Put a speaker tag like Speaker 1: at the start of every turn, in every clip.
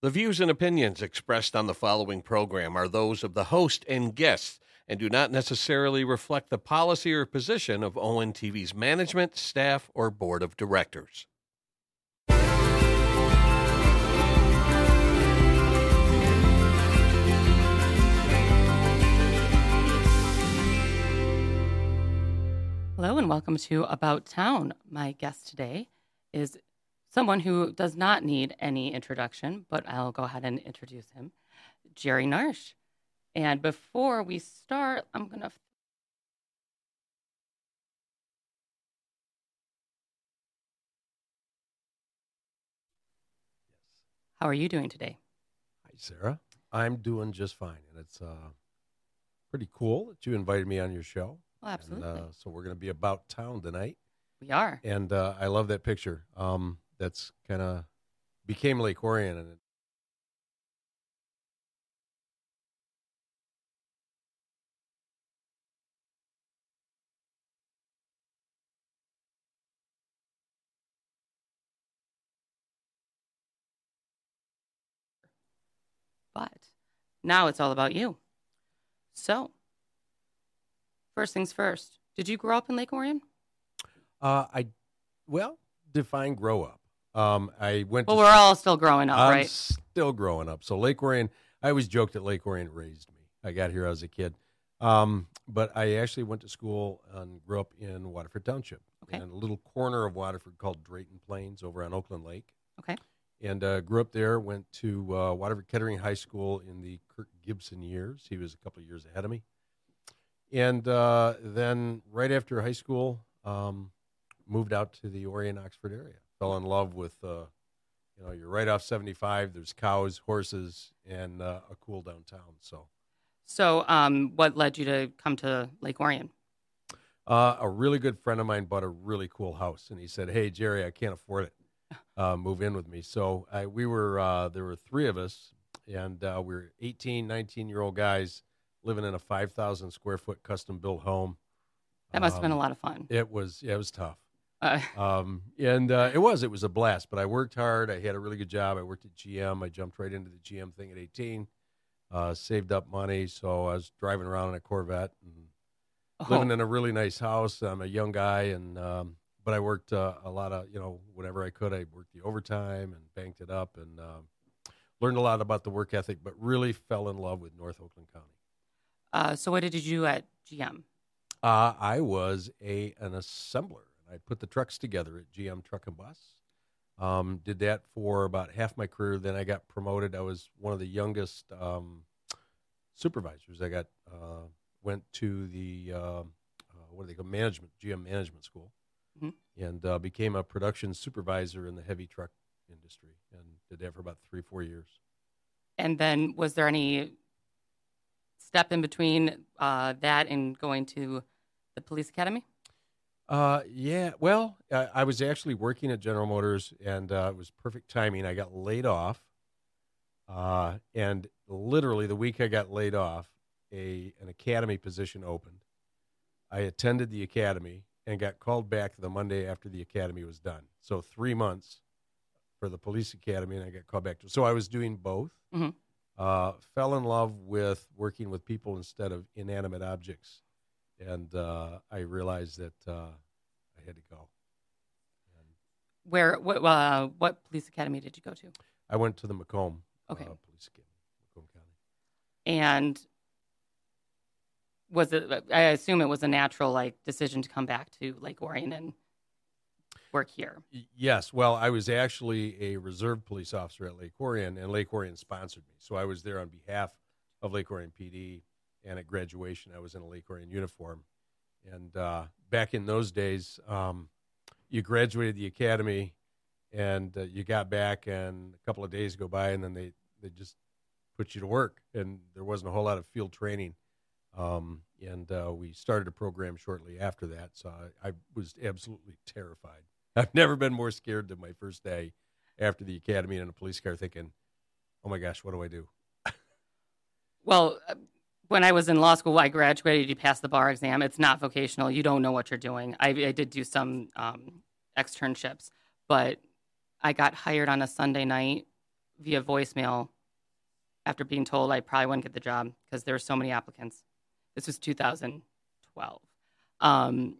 Speaker 1: The views and opinions expressed on the following program are those of the host and guests and do not necessarily reflect the policy or position of ONTV's management, staff, or board of directors.
Speaker 2: Hello and welcome to About Town. My guest today is someone who does not need any introduction, but I'll go ahead and introduce him Jerry Narsh. And before we start, I'm going to. How are you doing today?
Speaker 3: Hi, Sarah. I'm doing just fine, and it's uh, pretty cool that you invited me on your show.
Speaker 2: Oh, absolutely.
Speaker 3: And, uh, so we're going to be about town tonight,
Speaker 2: we are.
Speaker 3: and uh, I love that picture. Um, that's kind of became Lake Orion, and
Speaker 2: But now it's all about you. So, first things first. Did you grow up in Lake Orion?
Speaker 3: uh, I well define grow up. Um, I went.
Speaker 2: Well, we're all still growing up,
Speaker 3: I'm
Speaker 2: right?
Speaker 3: still growing up. So Lake Orion, I always joked that Lake Orion raised me. I got here as a kid. Um, but I actually went to school and grew up in Waterford Township,
Speaker 2: Okay.
Speaker 3: in a little corner of Waterford called Drayton Plains over on Oakland Lake.
Speaker 2: Okay.
Speaker 3: And uh, grew up there. Went to uh, Waterford Kettering High School in the Kirk Gibson years. He was a couple of years ahead of me. And uh, then right after high school, um, moved out to the Orion Oxford area. Fell in love with, uh, you know, you're right off 75. There's cows, horses, and uh, a cool downtown. So
Speaker 2: So, um, what led you to come to Lake Orion?
Speaker 3: uh, a really good friend of mine bought a really cool house, and he said, "Hey, Jerry, I can't afford it. Uh, move in with me." So I, we were uh, there were three of us, and uh, we were 18, 19 year old guys living in a 5,000 square foot custom built home.
Speaker 2: That must have been a
Speaker 3: Um,
Speaker 2: lot of fun.
Speaker 3: It was yeah, it was tough.
Speaker 2: Uh,
Speaker 3: Um, and uh, it was it was a blast. But I worked hard. I had a really good job. I worked at GM. I jumped right into the GM thing at 18. Uh, saved up money, so I was driving around in a Corvette and living
Speaker 2: oh,
Speaker 3: in a really nice house. I'm a young guy, and um, but I worked uh, a lot of you know whatever I could. I worked the overtime and banked it up, and um, learned a lot about the work ethic. But really fell in love with North Oakland County.
Speaker 2: uh, so what did you do at GM?
Speaker 3: Uh, I was a an assembler. I put the trucks together at GM Truck and Bus. Um, did that for about half my career. Then I got promoted. I was one of the youngest um, supervisors. I got uh, went to the uh, uh, what do they call management GM management school,
Speaker 2: Mhm.
Speaker 3: and uh, became a production supervisor in the heavy truck industry, and did that for about three four years.
Speaker 2: And then was there any step in between uh, that and going to the police academy?
Speaker 3: Uh, yeah. Well, I, I was actually working at General Motors, and uh, it was perfect timing. I got laid off, uh, and literally the week I got laid off, a an academy position opened. I attended the academy and got called back the Monday after the academy was done. So three months for the police academy, and I got called back. To, so I was doing both.
Speaker 2: Mhm.
Speaker 3: Uh, fell in love with working with people instead of inanimate objects and uh, I realized that uh, I had to go. And
Speaker 2: Where what uh, what police academy did you go to?
Speaker 3: I went to the Macomb
Speaker 2: Okay.
Speaker 3: uh, Police Academy, Macomb County.
Speaker 2: And was it? I assume it was a natural like decision to come back to Lake Orion and work here.
Speaker 3: Yes, well, I was actually a reserve police officer at Lake Orion, and Lake Orion sponsored me. So I was there on behalf of Lake Orion PD, and at graduation, I was in a Lake Orion uniform. And uh, back in those days, um, you graduated the academy, and uh, you got back, and a couple of days go by, and then they, they just put you to work, and there wasn't a whole lot of field training. Um, and uh, we started a program shortly after that, so I, I was absolutely terrified. I've never been more scared than my first day after the academy in a police car, thinking, "Oh my gosh, what do I do?"
Speaker 2: Well, when I was in law school, I graduated. You pass the bar exam. It's not vocational. You don't know what you're doing. I, I did do some um, externships, but I got hired on a Sunday night via voicemail after being told I probably wouldn't get the job because there were so many applicants. This was 2012. Um,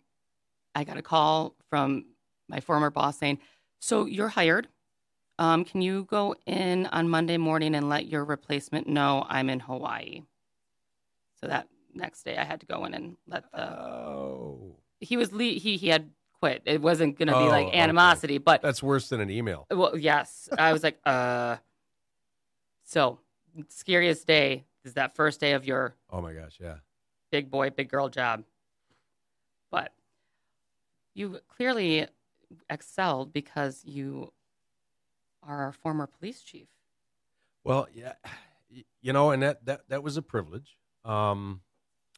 Speaker 2: I got a call from my former boss saying, "So you're hired. Um, can you go in on Monday morning and let your replacement know I'm in Hawaii?" So that next day, I had to go in and let the
Speaker 3: Oh,
Speaker 2: he was le- he he had quit. It wasn't going to be
Speaker 3: Oh,
Speaker 2: like
Speaker 3: okay.
Speaker 2: animosity, but
Speaker 3: that's worse than an email.
Speaker 2: well, yes. I was like, uh. So, scariest day is that first day of your
Speaker 3: Oh my gosh, yeah.
Speaker 2: big boy, big girl job. But you clearly excelled because you are our former police chief.
Speaker 3: Well, yeah, y- you know, and that that that was a privilege. Um,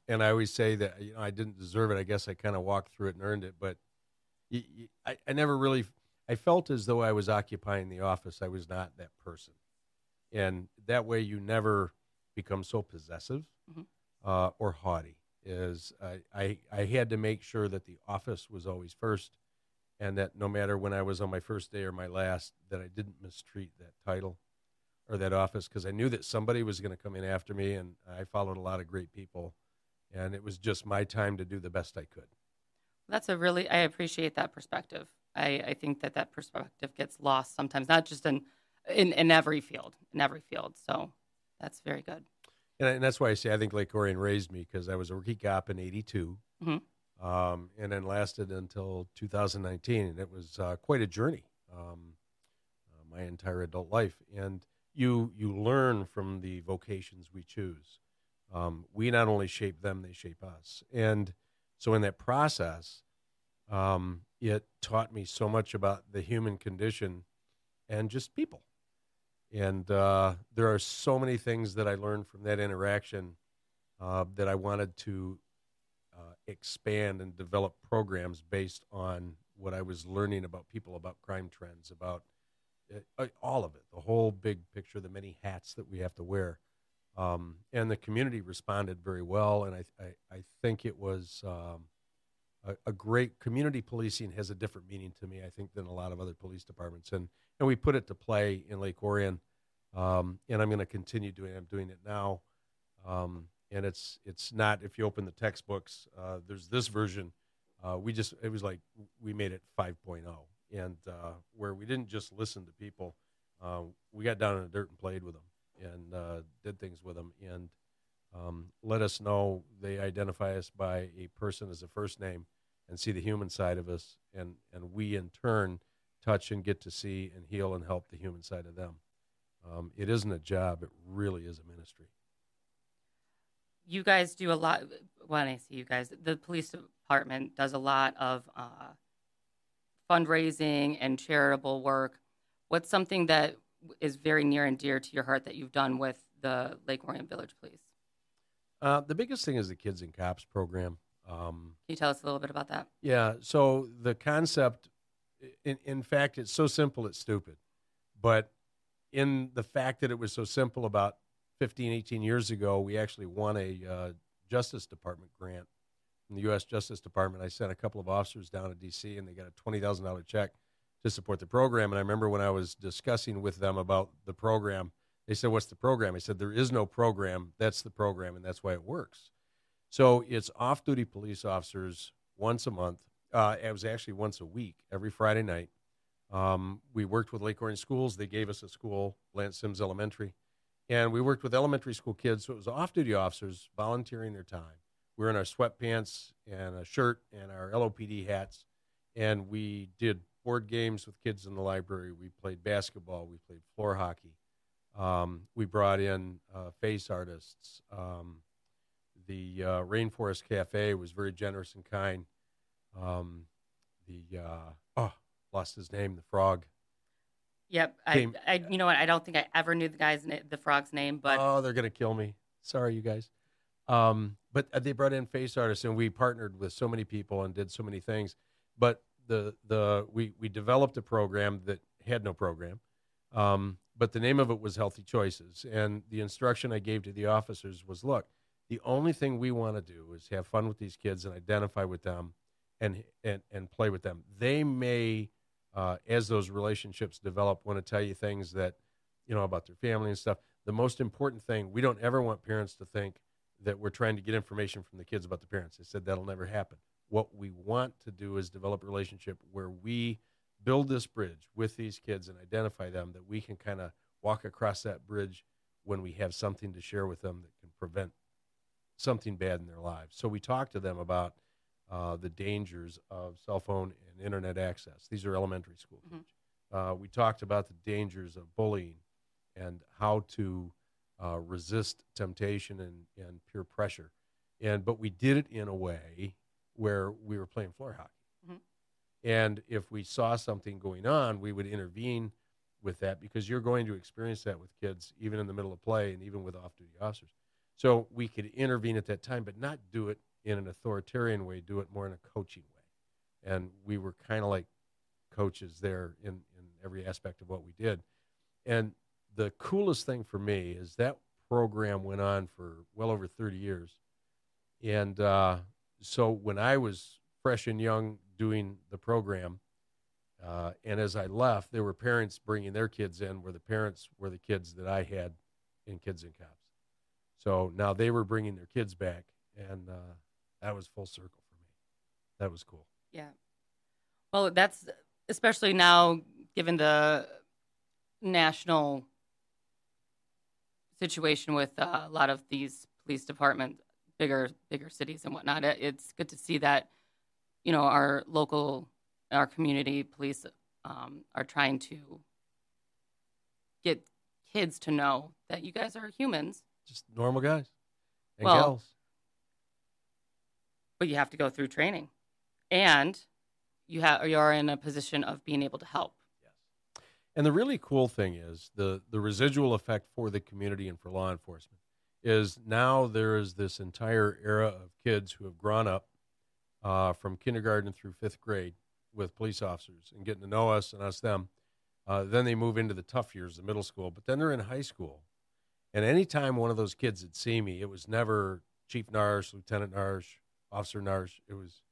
Speaker 3: and I always say that you know I didn't deserve it. I guess I kind of walked through it and earned it. But I I never really. I felt as though I was occupying the office. I was not that person, and that way you never become so possessive
Speaker 2: Mhm.
Speaker 3: uh, or haughty. Is I, I I had to make sure that the office was always first, and that no matter when I was on my first day or my last, that I didn't mistreat that title or that office because I knew that somebody was going to come in after me, and I followed a lot of great people, and it was just my time to do the best I could.
Speaker 2: That's a really, I appreciate that perspective. I, I think that that perspective gets lost sometimes, not just in, in, in every field, in every field. So that's very good.
Speaker 3: And, and that's why I say I think Lake Orion raised me because I was a rookie cop in '82,
Speaker 2: Mhm.
Speaker 3: um, and then lasted until 2019, and it was uh, quite a journey, um, uh, my entire adult life. And you you learn from the vocations we choose. Um, we not only shape them, they shape us. And so in that process, um, it taught me so much about the human condition and just people. And uh, there are so many things that I learned from that interaction uh, that I wanted to uh, expand and develop programs based on what I was learning about people, about crime trends, about all of it, the whole big picture, the many hats that we have to wear. Um, and the community responded very well, and I, I, I think it was um, a, a great community policing has a different meaning to me, I think, than a lot of other police departments, and and we put it to play in Lake Orion, um, and I'm going to continue doing. it. I'm doing it now, um, and it's it's not if you open the textbooks, uh, there's this version. Uh, we just it was like we made it 5.0, and uh, where we didn't just listen to people, uh, we got down in the dirt and played with them and uh, did things with them and um, let us know. They identify us by a person as a first name and see the human side of us and and we in turn touch and get to see and heal and help the human side of them. Um, it isn't a job. It really is a ministry.
Speaker 2: You guys do a lot. When I see you guys, the police department does a lot of uh, fundraising and charitable work. What's something that is very near and dear to your heart that you've done with the Lake Orion Village Police?
Speaker 3: uh, the biggest thing is the kids and cops program um,
Speaker 2: Can you tell us a little bit about that?
Speaker 3: Yeah. So the concept, in, in fact, it's so simple, it's stupid. But in the fact that it was so simple about 15, 18 years ago, we actually won a uh, Justice Department grant from the U.S. Justice Department. I sent a couple of officers down to D.C., and they got a $20,000 check to support the program. And I remember when I was discussing with them about the program, they said, What's the program? I said, There is no program. That's the program, and that's why it works. So it's off duty police officers once a month. Uh, it was actually once a week, every Friday night. Um, we worked with Lake Orion schools. They gave us a school, Blanche Sims Elementary. And we worked with elementary school kids. So it was off duty officers volunteering their time. We were in our sweatpants and a shirt and our LOPD hats. And we did board games with kids in the library. We played basketball. We played floor hockey. Um, we brought in uh, face artists. Um, the uh, Rainforest Cafe was very generous and kind. Um, the uh, oh, lost his name, the frog.
Speaker 2: Yep. I, I, you know what? I don't think I ever knew the guy's, na- the frog's name, but
Speaker 3: oh, they're gonna kill me. Sorry, you guys. Um, but uh, they brought in face artists, and we partnered with so many people and did so many things. But the the we we developed a program that had no program. Um, but the name of it was Healthy Choices, and the instruction I gave to the officers was, look, the only thing we want to do is have fun with these kids and identify with them, and and and play with them. They may, uh, as those relationships develop, want to tell you things that you know, about their family and stuff. The most important thing, we don't ever want parents to think that we're trying to get information from the kids about the parents. They said that'll never happen. What we want to do is develop a relationship where we build this bridge with these kids and identify them that we can kind of walk across that bridge when we have something to share with them that can prevent something bad in their lives. So we talk to them about uh, the dangers of cell phone and internet access. These are elementary school
Speaker 2: Mhm.
Speaker 3: kids. Uh, we talked about the dangers of bullying and how to uh, resist temptation and, and peer pressure. And but we did it in a way where we were playing floor hockey.
Speaker 2: Mhm.
Speaker 3: And if we saw something going on, we would intervene with that because you're going to experience that with kids even in the middle of play and even with off-duty officers. So we could intervene at that time, but not do it in an authoritarian way. Do it more in a coaching way. And we were kind of like coaches there in, in every aspect of what we did. And the coolest thing for me is that program went on for well over 30 years. And uh, so when I was fresh and young doing the program, uh, and as I left, there were parents bringing their kids in, where the parents were the kids that I had in Kids and Cops. So now they were bringing their kids back, and uh, that was full circle for me. That was cool.
Speaker 2: Yeah. Well, that's especially now given the national situation with uh, a lot of these police departments, bigger bigger cities and whatnot. It- It's good to see that you know our local, our community police um, are trying to get kids to know that you guys are humans,
Speaker 3: Just normal guys and
Speaker 2: Well,
Speaker 3: gals.
Speaker 2: but you have to go through training, and you have you are in a position of being able to help.
Speaker 3: And the really cool thing is the the residual effect for the community and for law enforcement is now there is this entire era of kids who have grown up uh, from kindergarten through fifth grade with police officers and getting to know us and us them. Uh, then they move into the tough years, the middle school, but then they're in high school. And anytime one of those kids would see me, it was never Chief Narsh, Lieutenant Narsh, Officer Narsh. It was,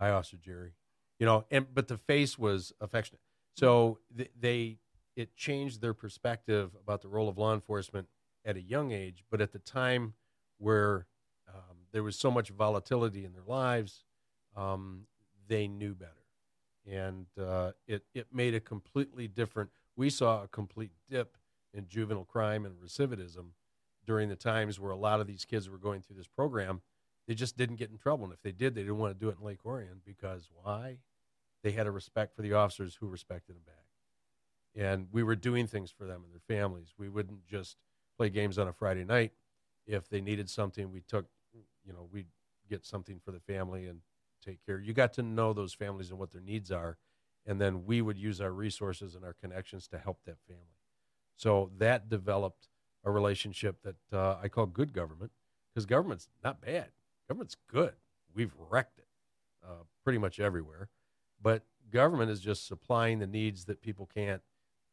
Speaker 3: Hi, Officer Jerry. You know, and but the face was affectionate. So th- they it changed their perspective about the role of law enforcement at a young age, but at the time where um, there was so much volatility in their lives, um, they knew better, and uh, it it made a completely different. We saw a complete dip in juvenile crime and recidivism during the times where a lot of these kids were going through this program. They just didn't get in trouble, and if they did, they didn't want to do it in Lake Orion because why? They had a respect for the officers who respected them back, and we were doing things for them and their families. We wouldn't just play games on a Friday night. If they needed something, we took, you know, we'd get something for the family and take care. You got to know those families and what their needs are, and then we would use our resources and our connections to help that family. So that developed a relationship that uh, I call good government because government's not bad. Government's good. We've wrecked it uh, pretty much everywhere, but government is just supplying the needs that people can't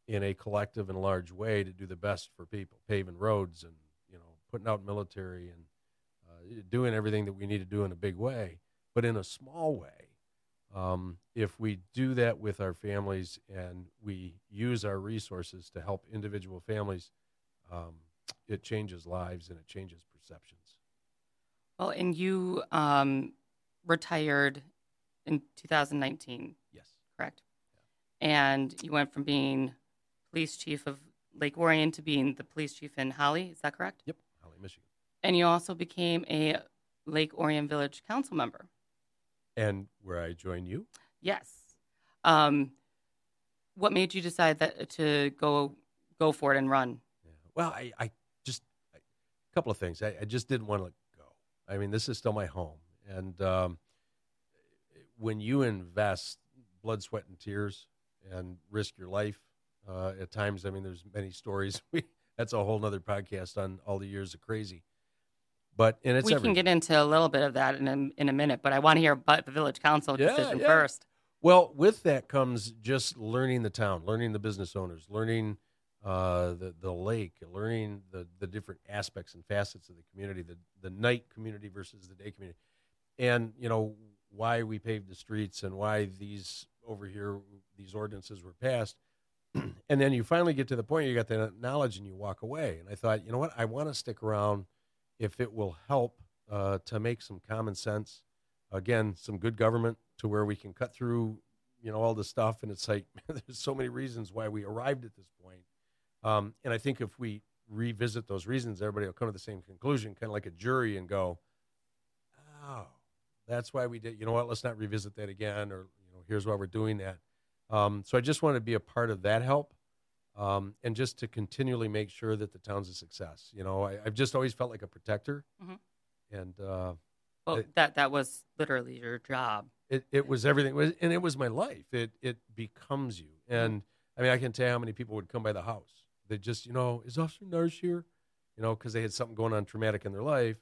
Speaker 3: in a collective and large way to do the best for people, paving roads and you know putting out military and uh, doing everything that we need to do in a big way, but in a small way. Um, if we do that with our families and we use our resources to help individual families, um, it changes lives and it changes perceptions.
Speaker 2: Well, and you um, retired in 2019,
Speaker 3: Yes.
Speaker 2: correct? And you went from being police chief of Lake Orion to being the police chief in Holly. Is that correct?
Speaker 3: Yep. Holly, Michigan.
Speaker 2: And you also became a Lake Orion Village Council member.
Speaker 3: And where I join you?
Speaker 2: Yes. Um, what made you decide that to go go for it and run?
Speaker 3: Yeah. Well, I, I just a couple of things. I, I just didn't want to go. I mean, this is still my home, and um, when you invest blood, sweat, and tears, and risk your life, uh, at times, I mean, there's many stories. We, that's a whole other podcast on all the years of crazy. But and it's
Speaker 2: we
Speaker 3: everything.
Speaker 2: can get into a little bit of that in a, in a minute, but I want to hear about the village council
Speaker 3: Yeah,
Speaker 2: decision
Speaker 3: yeah.
Speaker 2: first.
Speaker 3: Well, with that comes just learning the town, learning the business owners, learning uh, the the lake, learning the the different aspects and facets of the community, the the night community versus the day community, and you know why we paved the streets and why these over here these ordinances were passed. and then you finally get to the point you got the knowledge and you walk away. And I thought, you know what? I want to stick around if it will help uh, to make some common sense. Again, some good government to where we can cut through, you know, all the stuff. And it's like there's so many reasons why we arrived at this point. Um, and I think if we revisit those reasons, everybody will come to the same conclusion, kind of like a jury, and go, "Oh, that's why we did." You know what? Let's not revisit that again, or you know, here's why we're doing that. Um, so I just want to be a part of that help, um, and just to continually make sure that the town's a success. You know, I, have just always felt like a protector, mm-hmm. and uh,
Speaker 2: well, it, that that was literally your job.
Speaker 3: It it was everything, and it was my life. It it becomes you, mm-hmm. and I mean, I can tell you how many people would come by the house. They just, you know, is Officer Narsh here? You know, because they had something going on traumatic in their life,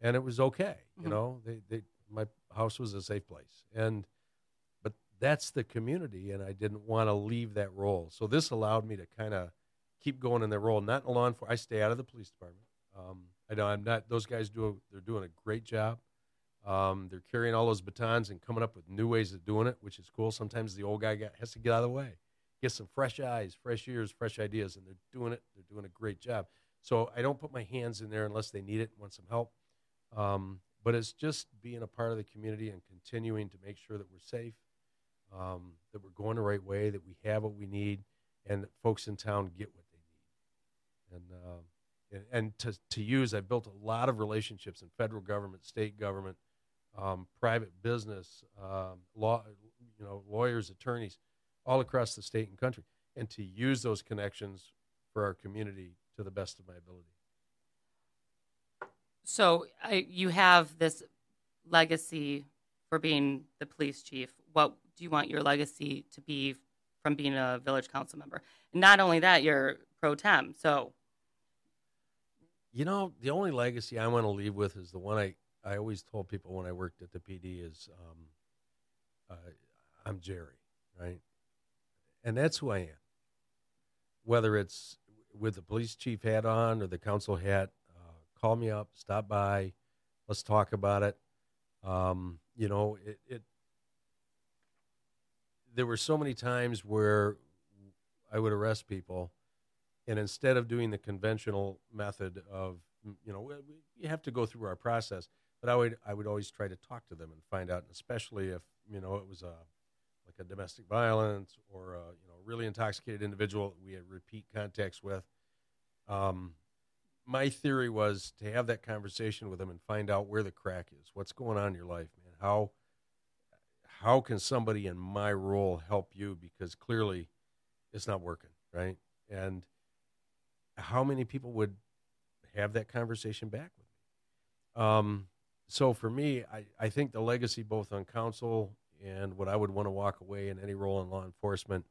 Speaker 3: and it was okay. Mm-hmm. You know, they they my house was a safe place, and but that's the community, and I didn't want to leave that role. So this allowed me to kind of keep going in that role. Not in law enforcement. I stay out of the police department. Um, I know I'm not. Those guys do. A, they're doing a great job. Um, they're carrying all those batons and coming up with new ways of doing it, which is cool. Sometimes the old guy got, has to get out of the way, get some fresh eyes, fresh ears, fresh ideas, and they're doing it. They're doing a great job. So I don't put my hands in there unless they need it want some help. Um, but it's just being a part of the community and continuing to make sure that we're safe um, that we're going the right way, that we have what we need, and that folks in town get what they need. And uh, and, and to to use, I've built a lot of relationships in federal government, state government, um, private business, um, law, you know, lawyers, attorneys, all across the state and country, and to use those connections for our community to the best of my ability.
Speaker 2: So I, you have this legacy for being the police chief. What do you want your legacy to be from being a village council member? And not only that, you're pro tem. So,
Speaker 3: you know, the only legacy I want to leave with is the one I, I always told people when I worked at the PD is um, uh, I'm Jerry, right? And that's who I am. Whether it's with the police chief hat on or the council hat, call me up, stop by, let's talk about it. Um, you know, it, it there were so many times where I would arrest people, and instead of doing the conventional method of you know you have to go through our process, but I would I would always try to talk to them and find out, especially if you know it was a like a domestic violence or a, you know really intoxicated individual we had repeat contacts with. Um, my theory was to have that conversation with them and find out where the crack is, what's going on in your life, man, how how can somebody in my role help you? Because clearly it's not working right? And how many people would have that conversation back with me? Um, so for me I, I think the legacy both on council and what i would want to walk away in any role in law enforcement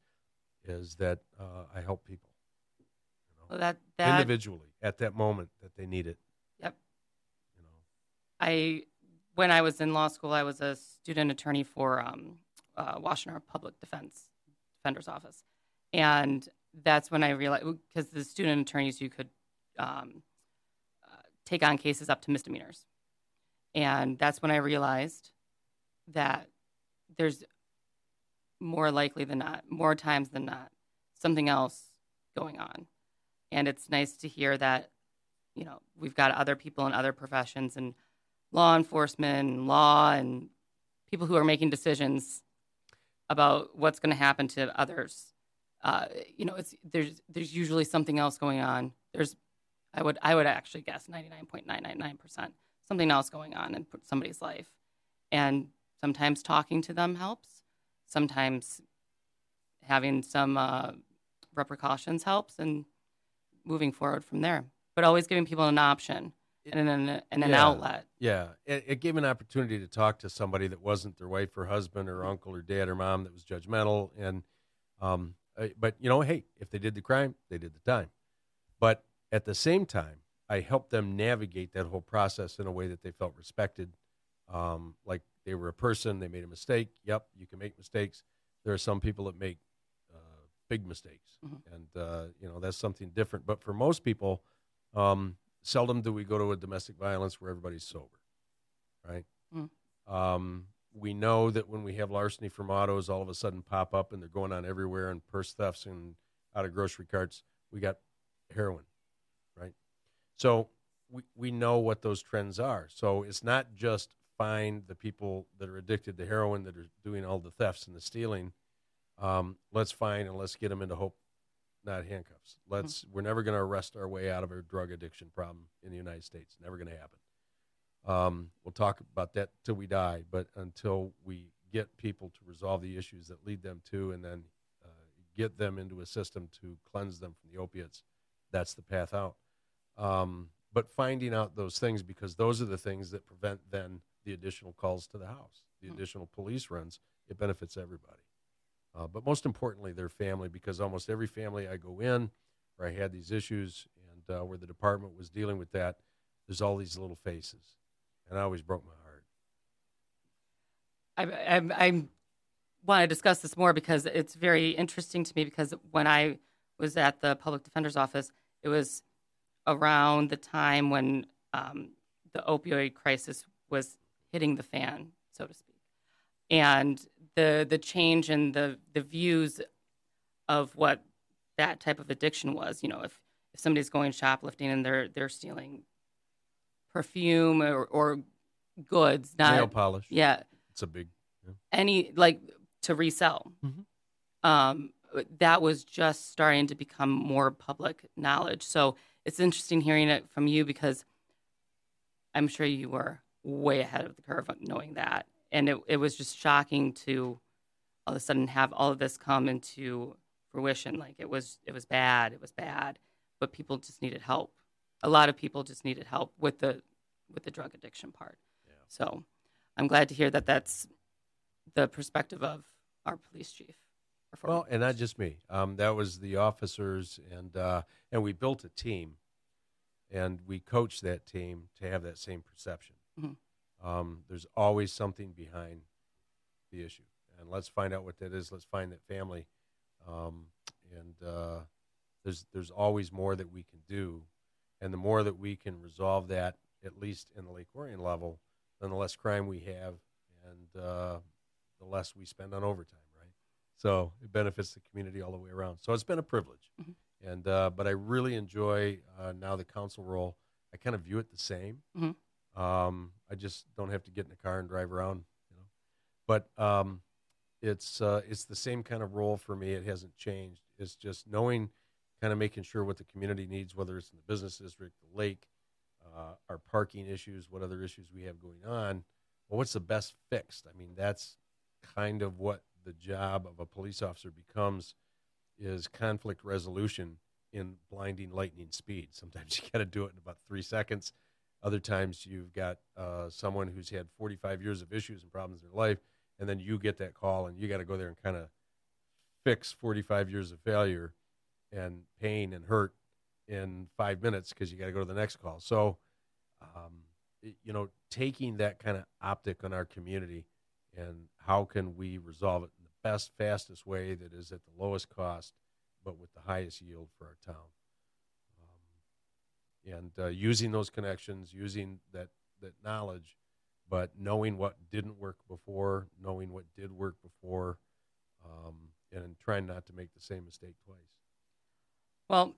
Speaker 3: is that uh, i help people
Speaker 2: well, that, that
Speaker 3: individually at that moment that they need it
Speaker 2: yep. You know. I when I was in law school, I was a student attorney for um, uh, Washtenaw Public Defense Defender's Office, and that's when I realized because the student attorneys you could um, uh, take on cases up to misdemeanors, and that's when I realized that there's more likely than not, more times than not, something else going on, and it's nice to hear that you know we've got other people in other professions and law enforcement and law and people who are making decisions about what's going to happen to others. Uh, you know, it's there's there's usually something else going on. There's, I would I would actually guess ninety nine point nine nine nine percent something else going on in somebody's life, and sometimes talking to them helps. Sometimes having some uh, repercussions helps, and moving forward from there. But always giving people an option and an, and an
Speaker 3: yeah,
Speaker 2: outlet.
Speaker 3: Yeah, it, it, gave an opportunity to talk to somebody that wasn't their wife or husband or uncle or dad or mom that was judgmental. And, um, but you know, hey, if they did the crime, they did the time. But at the same time, I helped them navigate that whole process in a way that they felt respected, um, like they were a person. They made a mistake. Yep, you can make mistakes. There are some people that make big mistakes, mm-hmm. and uh, you know that's something different. But for most people, um, seldom do we go to a domestic violence where everybody's sober, right? Mm. Um, we know that when we have larceny from autos all of a sudden pop up and they're going on everywhere and purse thefts and out of grocery carts, we got heroin, right? So we, we know what those trends are. So it's not just find the people that are addicted to heroin that are doing all the thefts and the stealing. Um, let's find and let's get them into hope, not handcuffs. Let's. Mm-hmm. We're never going to arrest our way out of a drug addiction problem in the United States. Never going to happen. Um, we'll talk about that till we die, but until we get people to resolve the issues that lead them to, and then uh, get them into a system to cleanse them from the opiates, that's the path out. Um, but finding out those things because those are the things that prevent then the additional calls to the house, the hmm. additional police runs. It benefits everybody. Uh, but most importantly, their family, because almost every family I go in where I had these issues and uh, where the department was dealing with that, there's all these little faces. And I always broke my
Speaker 2: heart. I, I, I want to discuss this more because it's very interesting to me because when I was at the public defender's office, it was around the time when um, the opioid crisis was hitting the fan, so to speak, and the the change in the the views of what that type of addiction was. You know, if if somebody's going shoplifting and they're they're stealing perfume or, or goods, not
Speaker 3: nail polish.
Speaker 2: Yeah,
Speaker 3: it's a big
Speaker 2: yeah. any like to resell. Mm-hmm. Um, that was just starting to become more public knowledge. So it's interesting hearing it from you because I'm sure you were way ahead of the curve knowing that. And it, it was just shocking to all of a sudden have all of this come into fruition. Like it was, it was bad. It was bad, but people just needed help. A lot of people just needed help with the, with the drug addiction part. Yeah. So I'm glad to hear that that's the perspective of our police chief.
Speaker 3: Well, and not just me. Um, that was the officers, and uh, and we built a team, and we coached that team to have that same perception. Mm-hmm. Um, there's always something behind the issue, and let's find out what that is. Let's find that family, um, and uh, there's there's always more that we can do, and the more that we can resolve that, at least in the Lake Orion level, then the less crime we have, and uh, the less we spend on overtime. Right, so it benefits the community all the way around. So it's been a privilege, mm-hmm. and uh, but I really enjoy uh, now the council role. I kind of view it the same. Mm-hmm. Um, I just don't have to get in a car and drive around, you know. But um, it's uh, it's the same kind of role for me. It hasn't changed. It's just knowing, kind of making sure what the community needs, whether it's in the business district, the lake, uh, our parking issues, what other issues we have going on. Well, what's the best fixed? I mean, that's kind of what the job of a police officer becomes is conflict resolution in blinding lightning speed. Sometimes you got to do it in about three seconds. Other times you've got uh, someone who's had 45 years of issues and problems in their life, and then you get that call and you got to go there and kind of fix 45 years of failure and pain and hurt in five minutes because you got to go to the next call. So, um, you know, taking that kind of optic on our community and how can we resolve it in the best, fastest way that is at the lowest cost, but with the highest yield for our town. And uh, using those connections, using that, that knowledge, but knowing what didn't work before, knowing what did work before, um, and trying not to make the same mistake twice.
Speaker 2: Well,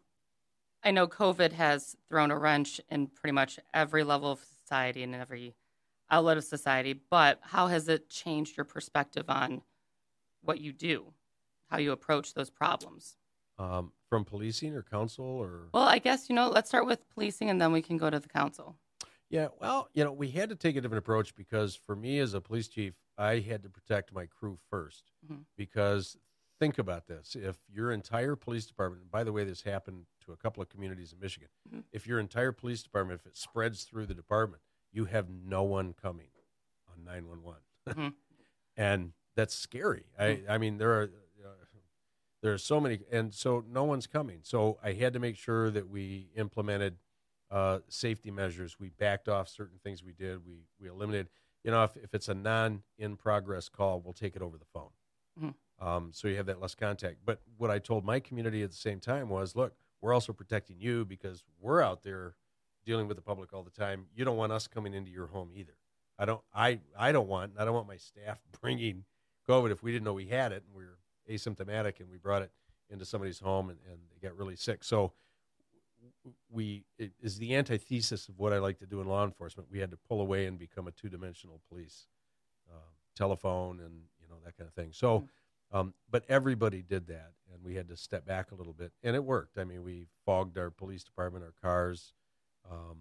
Speaker 2: I know COVID has thrown a wrench in pretty much every level of society and every outlet of society, but how has it changed your perspective on what you do, how you approach those problems?
Speaker 3: Um, from policing or council or?
Speaker 2: Well, I guess, you know, let's start with policing and then we can go to the council.
Speaker 3: Yeah, well, you know, we had to take a different approach because for me as a police chief, I had to protect my crew 1st mm-hmm. because think about this. If your entire police department, by the way, this happened to a couple of communities in Michigan, mm-hmm. if your entire police department, if it spreads through the department, you have no one coming on 911. Mm-hmm. and that's scary. I, mm-hmm. I mean, there are there are so many, and so no one's coming. So I had to make sure that we implemented uh, safety measures. We backed off certain things we did. We we eliminated. You know, if, if it's a non in progress call, we'll take it over the phone. Mm-hmm. Um, so you have that less contact. But what I told my community at the same time was, look, we're also protecting you because we're out there dealing with the public all the time. You don't want us coming into your home either. I don't. I I don't want. I don't want my staff bringing COVID if we didn't know we had it and we are asymptomatic and we brought it into somebody's home and, and they got really sick. So we it is the antithesis of what I like to do in law enforcement. We had to pull away and become a two dimensional police, uh, telephone and you know that kind of thing. So,
Speaker 2: Mm-hmm.
Speaker 3: um, but everybody did that, and we had to step back a little bit, and it worked. I mean, we fogged our police department, our cars. Um,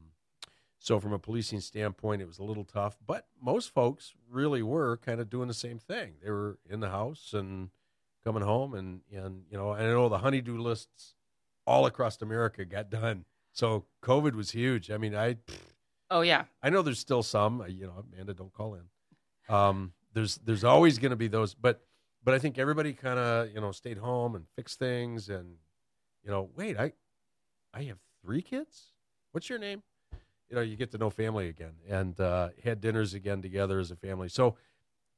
Speaker 3: so from a policing standpoint, it was a little tough, but most folks really were kind of doing the same thing. They were in the house and coming home, and and you know, I know the honeydew lists all across America got done. So COVID was huge. I mean, I
Speaker 2: Oh yeah.
Speaker 3: I know there's still some. You know, Amanda, don't call in. Um, there's there's always going to be those, but but I think everybody kind of you know stayed home and fixed things, and you know, wait, I I have three kids. What's your name? You know, you get to know family again, and uh, had dinners again together as a family. So.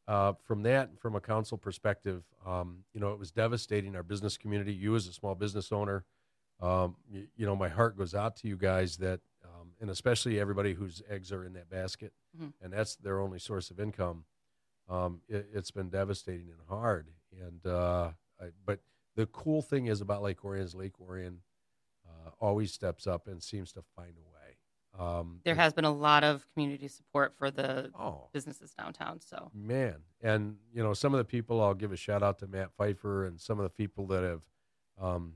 Speaker 3: Uh, from that, from a council perspective, um, you know, it was devastating our business community. You as a small business owner, um, you, you know, my heart goes out to you guys that, um, and especially everybody whose eggs are in that basket,
Speaker 2: Mhm.
Speaker 3: and that's their only source of income. Um, it, it's been devastating and hard. And uh, I, but the cool thing is about Lake Orion is Lake Orion uh, always steps up and seems to find a way. Um,
Speaker 2: There has been a lot of community support for the
Speaker 3: oh
Speaker 2: businesses downtown. So
Speaker 3: man, and you know some of the people I'll give a shout out to Matt Pfeiffer and some of the people that have um,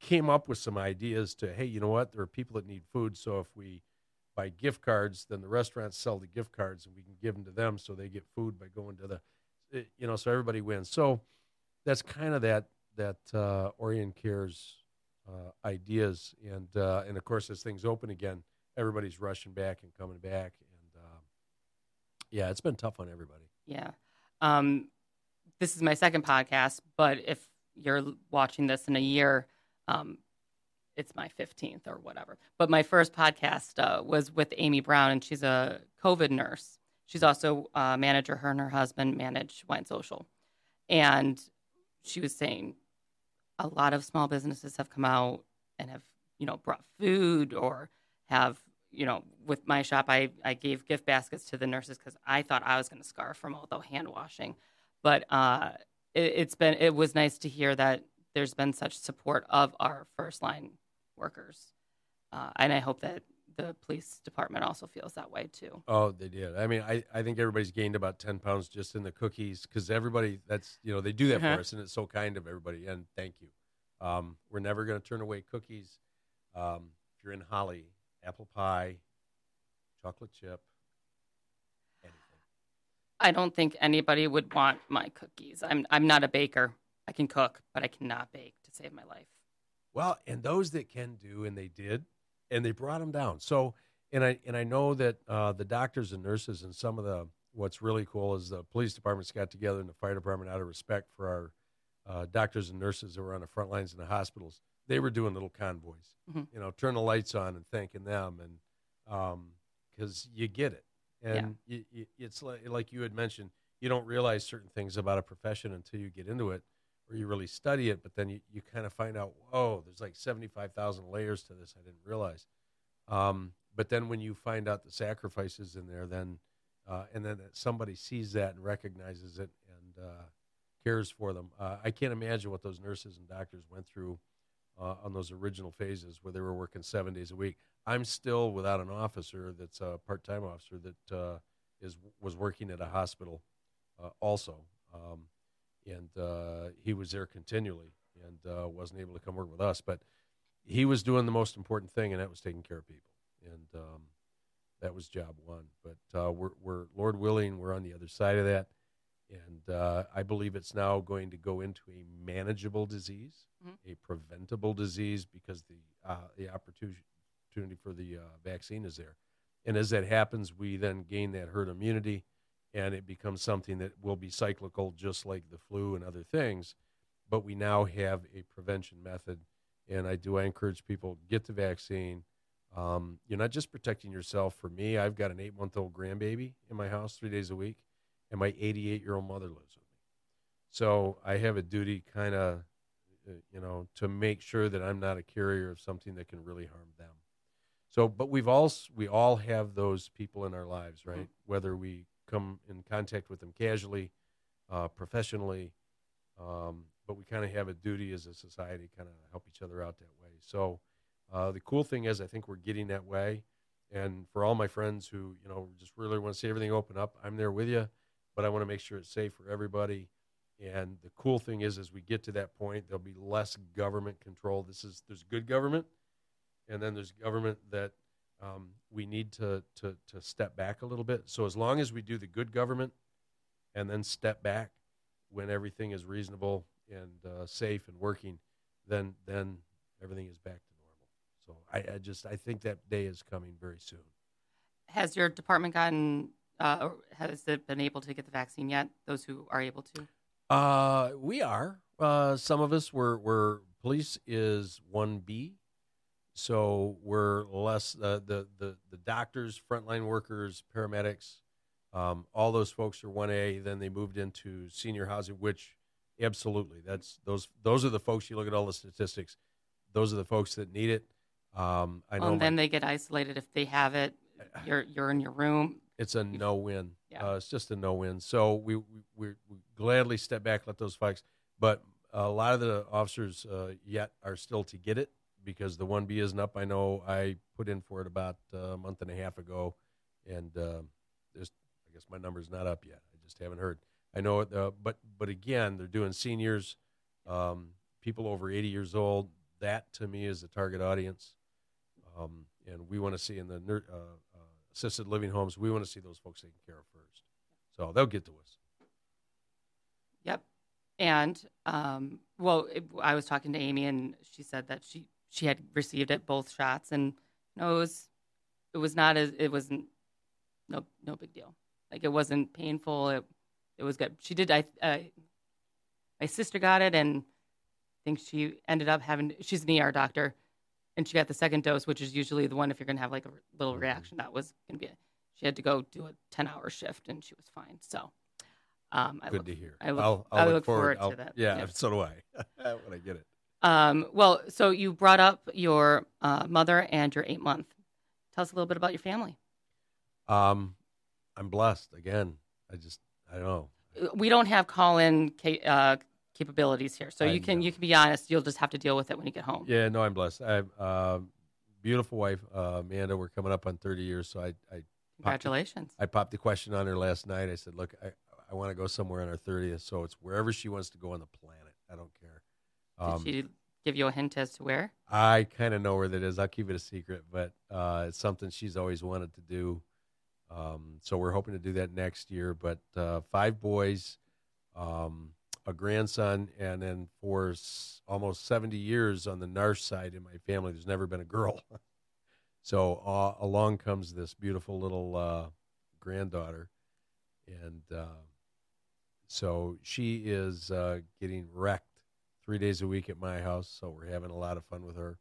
Speaker 3: came up with some ideas to hey, you know what? There are people that need food, so if we buy gift cards, then the restaurants sell the gift cards, and we can give them to them so they get food by going to the, eh, you know, so everybody wins. So that's kind of that that uh, Orion Cares uh, ideas, and uh, and of course as things open again, everybody's rushing back and coming back, and uh, yeah, it's been tough on everybody.
Speaker 2: yeah. Um, this is my second podcast, but if you're watching this in a year, um, it's my 15th or whatever. But my first podcast uh, was with Amy Brown, and she's a COVID nurse. She's also a manager. Her and her husband manage Wine Social. And she was saying a lot of small businesses have come out and have, you know, brought food or have, you know, with my shop, I, I gave gift baskets to the nurses because I thought I was going to scarf from all the hand washing. But uh, it, it's been, it was nice to hear that there's been such support of our first line workers. Uh, and I hope that the police department also feels that way too.
Speaker 3: Oh, they did. I mean, I, I think everybody's gained about 10 pounds just in the cookies because everybody, that's, you know, they do that
Speaker 2: Uh-huh.
Speaker 3: for us and it's so kind of everybody. And thank you. Um, we're never going to turn away cookies. Um, if you're in Holly, apple pie, chocolate chip, anything.
Speaker 2: I don't think anybody would want my cookies. I'm I'm not a baker. I can cook, but I cannot bake to save my life.
Speaker 3: Well, and those that can do, and they did, and they brought them down. So, and I and I know that uh, the doctors and nurses and some of the what's really cool is the police departments got together and the fire department out of respect for our uh, doctors and nurses that were on the front lines in the hospitals. They were doing little convoys,
Speaker 2: Mhm.
Speaker 3: you know, turn the lights on and thanking them, and because you get it, and you, you, it's like like you had mentioned, you don't realize certain things about a profession until you get into it or you really study it, but then you, you kind of find out, whoa, there's like 75,000 layers to this I didn't realize. Um, but then when you find out the sacrifices in there, then, uh, and then that somebody sees that and recognizes it and uh, cares for them. Uh, I can't imagine what those nurses and doctors went through uh, on those original phases where they were working seven days a week. I'm still without an officer that's a part-time officer that uh, is was working at a hospital uh, also. Um, and uh, he was there continually and uh, wasn't able to come work with us. But he was doing the most important thing, and that was taking care of people, and um, that was job one. But uh, we're, we're Lord willing, we're on the other side of that, and uh, I believe it's now going to go into a manageable disease,
Speaker 2: Mhm.
Speaker 3: a preventable disease, because the uh, the opportunity for the uh, vaccine is there. And as that happens, we then gain that herd immunity and it becomes something that will be cyclical, just like the flu and other things. But we now have a prevention method, and I do I encourage people get the vaccine. Um, you're not just protecting yourself. For me, I've got an eight-month-old grandbaby in my house three days a week, and my 88-year-old mother lives with me. So I have a duty, kind of, you know, to make sure that I'm not a carrier of something that can really harm them. So, but we've all we all have those people in our lives, right? Whether we come in contact with them casually, uh, professionally, um, but we kind of have a duty as a society, kind of help each other out that way. So uh, the cool thing is, I think we're getting that way. And for all my friends who you know just really want to see everything open up, I'm there with you, but I want to make sure it's safe for everybody. And the cool thing is, as we get to that point, there'll be less government control. This is there's good government, and then there's government that um, we need to, to to step back a little bit. So as long as we do the good government, and then step back when everything is reasonable and uh, safe and working, then then everything is back to normal. So I, I just I think that day is coming very soon.
Speaker 2: Has your department gotten? Uh, has it been able to get the vaccine yet? Those who are able to.
Speaker 3: Uh, we are. Uh, some of us were, were police is 1B. So we're less, uh, the, the, the doctors, frontline workers, paramedics, um, all those folks are 1A. Then they moved into senior housing, which absolutely, that's those, those are the folks, you look at all the statistics, those are the folks that need it. Um, I know
Speaker 2: Well, and then
Speaker 3: my-
Speaker 2: they get isolated if they have it. You're you're in your room.
Speaker 3: It's a no win.
Speaker 2: Yeah.
Speaker 3: Uh, it's just a no win. So we, we we gladly step back, let those folks. But a lot of the officers uh, yet are still to get it because the one B isn't up. I know I put in for it about uh, a month and a half ago, and uh, there's I guess my number's not up yet. I just haven't heard. I know it, uh, but but again, they're doing seniors, um, people over 80 years old. That to me is the target audience, um, and we want to see in the uh, assisted living homes. We want to see those folks taken care of first, so they'll get to us.
Speaker 2: Yep. And um, well, it, I was talking to Amy, and she said that she she had received it both shots, and know, it was it was not as it wasn't no no big deal. Like it wasn't painful. It it was good. She did. I my sister got it, and I think she ended up having. She's an ER doctor, and she got the second dose, which is usually the one if you're going to have like a little
Speaker 3: Mhm.
Speaker 2: reaction. That was going to be. A, she had to go do a ten hour shift, and she was fine. So. Um, I
Speaker 3: Good
Speaker 2: look
Speaker 3: to hear.
Speaker 2: I look-
Speaker 3: I'll,
Speaker 2: I
Speaker 3: I'll look,
Speaker 2: look forward to
Speaker 3: I'll-
Speaker 2: that.
Speaker 3: Yeah,
Speaker 2: Yeah.
Speaker 3: so do I. when I get it.
Speaker 2: Um, well, so you brought up your uh, mother and your eight month. Tell us a little bit about your family.
Speaker 3: Um, I'm blessed again. I just I don't know.
Speaker 2: We don't have call in ca- uh, capabilities here, so
Speaker 3: I
Speaker 2: you can
Speaker 3: know.
Speaker 2: you can be honest. You'll just have to deal with it when you get home.
Speaker 3: Yeah, no, I'm blessed. I have uh, beautiful wife, uh, Amanda. We're coming up on 30 years, so I, I
Speaker 2: Congratulations.
Speaker 3: I popped the question on her last night. I said, "Look, I, I want to go somewhere on our 30th, so it's wherever she wants to go on the planet. I don't care." Um,
Speaker 2: Did she give you a hint as to where?
Speaker 3: I kind of know where that is. I'll keep it a secret, but uh, it's something she's always wanted to do. Um, so we're hoping to do that next year. But uh, five boys, um, a grandson, and then for s- almost 70 years on the Narsh side in my family, there's never been a girl. so uh, along comes this beautiful little uh, granddaughter, and uh, so she is uh, getting wrecked three days a week at my house. So we're having a lot of fun with her,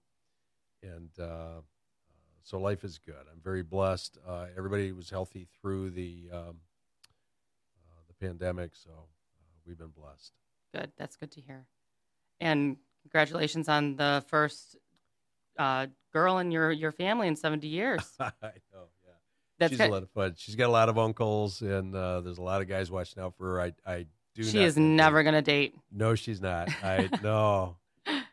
Speaker 3: and uh, so life is good. I'm very blessed. Uh, everybody was healthy through the um, the pandemic, so we've been blessed.
Speaker 2: Good. That's good to hear. And congratulations on the first uh, girl in your your family in seventy years.
Speaker 3: I know, yeah.
Speaker 2: That's
Speaker 3: She's
Speaker 2: good.
Speaker 3: a lot of fun. She's got a lot of uncles, and uh, there's a lot of guys watching out for her. I, I do.
Speaker 2: She is never going to date.
Speaker 3: No, she's not. I no,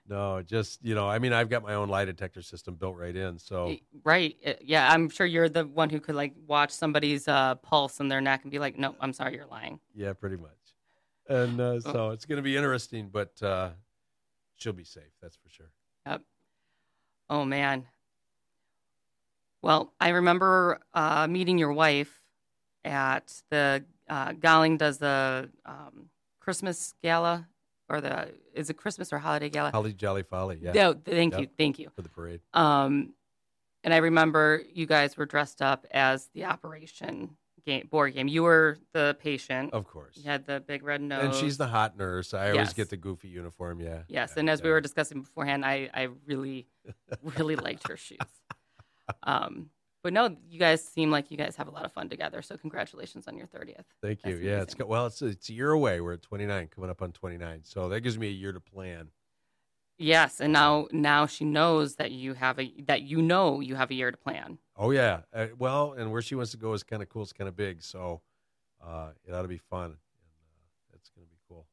Speaker 3: no. Just you know, I mean, I've got my own lie detector system built right in. So
Speaker 2: Right. Uh, Yeah. I'm sure you're the one who could like watch somebody's uh, pulse in their neck and be like, no, I'm sorry, you're lying.
Speaker 3: yeah, pretty much. And uh, so it's going to be interesting, but uh, she'll be safe. That's for sure. Yep.
Speaker 2: Oh, man. Well, I remember uh, meeting your wife at the uh, Gowling does the um, Christmas gala or the is it Christmas or holiday gala?
Speaker 3: Holly Jolly Folly, yeah,
Speaker 2: No, thank
Speaker 3: Yep.
Speaker 2: you, thank you.
Speaker 3: for the parade.
Speaker 2: Um, and I remember you guys were dressed up as the Operation game, board game. You were the patient.
Speaker 3: Of course.
Speaker 2: You had the big red nose.
Speaker 3: And she's the hot nurse. I always
Speaker 2: Yes.
Speaker 3: get the goofy uniform. Yeah.
Speaker 2: Yes,
Speaker 3: Yeah,
Speaker 2: and as we
Speaker 3: yeah.
Speaker 2: were discussing beforehand, I, I really, really liked her shoes. Um, but no, you guys seem like you guys have a lot of fun together. So congratulations on your thirtieth.
Speaker 3: Thank you.
Speaker 2: That's
Speaker 3: yeah, it's
Speaker 2: amazing.
Speaker 3: well, it's it's a year away. We're at 29, coming up on 29. So that gives me a year to plan.
Speaker 2: Yes, and now now she knows that you have a that you know you have a year to plan.
Speaker 3: Oh yeah. Uh, well, and where she wants to go is kind of cool. It's kind of big, so uh, it ought to be fun, and uh, it's going to be cool.